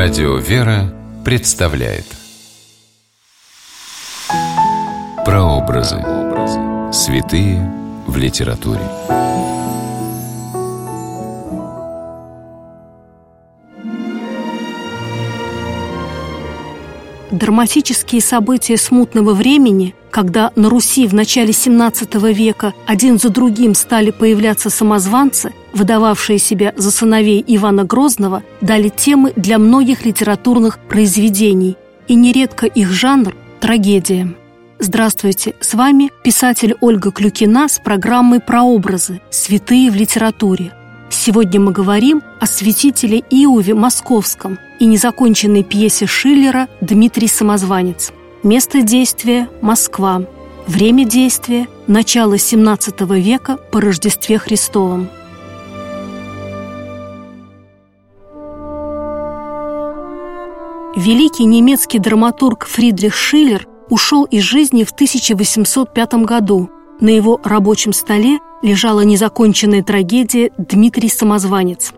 Радио «Вера» представляет Прообразы. Святые в литературе. Драматические события смутного времени, когда на Руси в начале XVII века один за другим стали появляться самозванцы, выдававшие себя за сыновей Ивана Грозного, дали темы для многих литературных произведений, и нередко их жанр – трагедия. Здравствуйте, с вами писатель Ольга Клюкина с программой «Прообразы. Святые в литературе». Сегодня мы говорим о святителе Иове Московском и незаконченной пьесе Шиллера «Дмитрий Самозванец». Место действия – Москва. Время действия – начало XVII века по Рождестве Христовом. Великий немецкий драматург Фридрих Шиллер ушел из жизни в 1805 году. На его рабочем столе лежала незаконченная трагедия «Дмитрий Самозванец».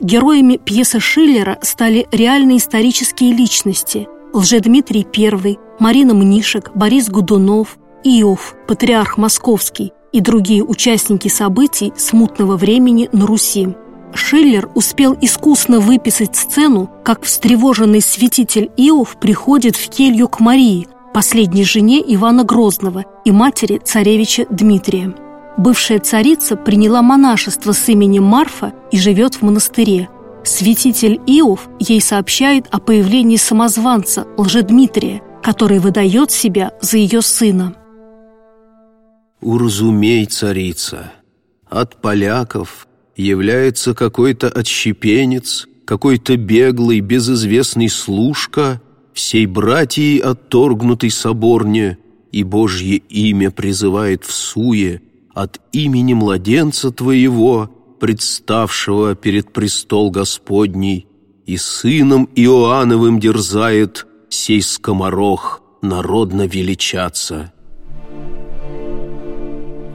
Героями пьесы Шиллера стали реальные исторические личности – Лжедмитрий I, Марина Мнишек, Борис Гудунов, Иов, патриарх Московский и другие участники событий смутного времени на Руси. Шиллер успел искусно выписать сцену, как встревоженный святитель Иов приходит в келью к Марии, последней жене Ивана Грозного и матери царевича Дмитрия. Бывшая царица приняла монашество с именем Марфа и живет в монастыре. Святитель Иов ей сообщает о появлении самозванца Лжедмитрия, который выдает себя за ее сына. «Уразумей, царица, от поляков является какой-то отщепенец, какой-то беглый, безызвестный служка, всей братьей отторгнутой соборне, и Божье имя призывает в суе от имени младенца твоего, представшего перед престол Господний, и сыном Иоанновым дерзает сей скоморох народно величаться».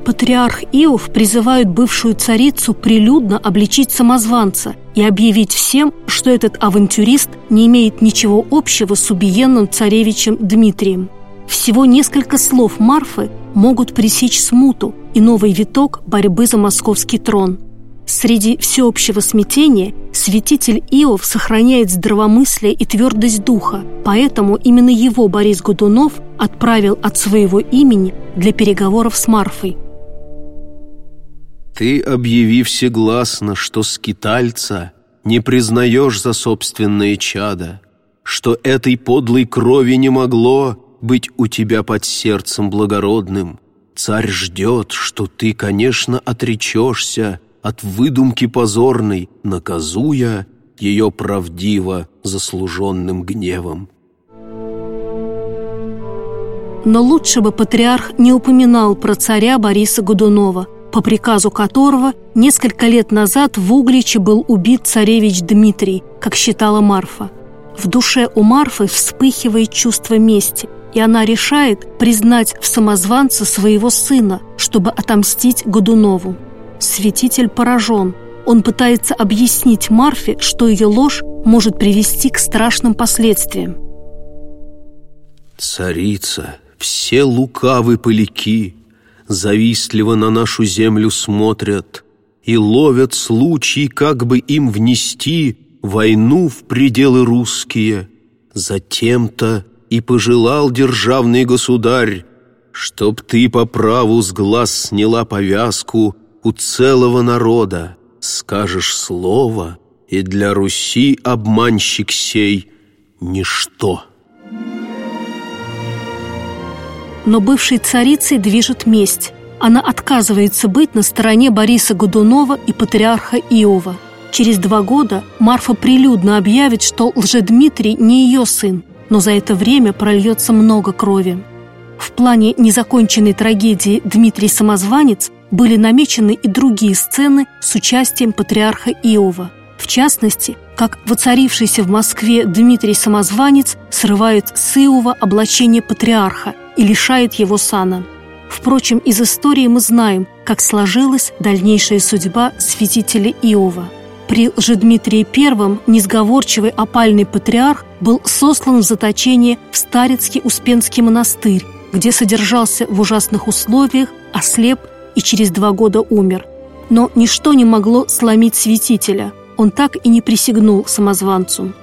Патриарх Иов призывает бывшую царицу прилюдно обличить самозванца и объявить всем, что этот авантюрист не имеет ничего общего с убиенным царевичем Дмитрием. Всего несколько слов Марфы могут пресечь смуту и новый виток борьбы за московский трон. Среди всеобщего смятения святитель Иов сохраняет здравомыслие и твердость духа, поэтому именно его Борис Годунов отправил от своего имени для переговоров с Марфой – ты объяви всегласно, что скитальца не признаешь за собственное чадо, что этой подлой крови не могло быть у тебя под сердцем благородным. Царь ждет, что ты, конечно, отречешься от выдумки позорной, наказуя ее правдиво заслуженным гневом. Но лучше бы патриарх не упоминал про царя Бориса Годунова – по приказу которого несколько лет назад в Угличе был убит царевич Дмитрий, как считала Марфа. В душе у Марфы вспыхивает чувство мести, и она решает признать в самозванце своего сына, чтобы отомстить Годунову. Святитель поражен. Он пытается объяснить Марфе, что ее ложь может привести к страшным последствиям. «Царица, все лукавы поляки, завистливо на нашу землю смотрят и ловят случай, как бы им внести войну в пределы русские. Затем-то и пожелал державный государь, чтоб ты по праву с глаз сняла повязку у целого народа, скажешь слово, и для Руси обманщик сей — ничто». Но бывшей царицей движет месть. Она отказывается быть на стороне Бориса Годунова и патриарха Иова. Через два года Марфа прилюдно объявит, что Лжедмитрий не ее сын, но за это время прольется много крови. В плане незаконченной трагедии «Дмитрий Самозванец» были намечены и другие сцены с участием патриарха Иова. В частности, как воцарившийся в Москве Дмитрий Самозванец срывает с Иова облачение патриарха и лишает его сана. Впрочем, из истории мы знаем, как сложилась дальнейшая судьба святителя Иова. При Лжедмитрии I несговорчивый опальный патриарх был сослан в заточение в Старецкий Успенский монастырь, где содержался в ужасных условиях, ослеп и через два года умер. Но ничто не могло сломить святителя. Он так и не присягнул самозванцу.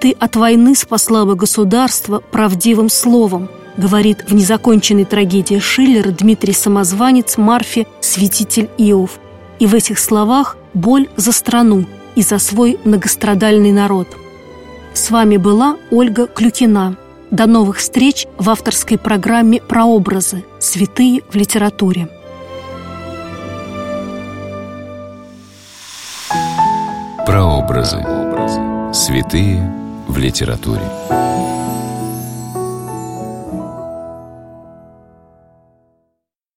«Ты от войны спасла бы государство правдивым словом», говорит в незаконченной трагедии Шиллера Дмитрий Самозванец Марфе «Святитель Иов». И в этих словах боль за страну и за свой многострадальный народ. С вами была Ольга Клюкина. До новых встреч в авторской программе «Прообразы. Святые в литературе». Прообразы. Святые в литературе.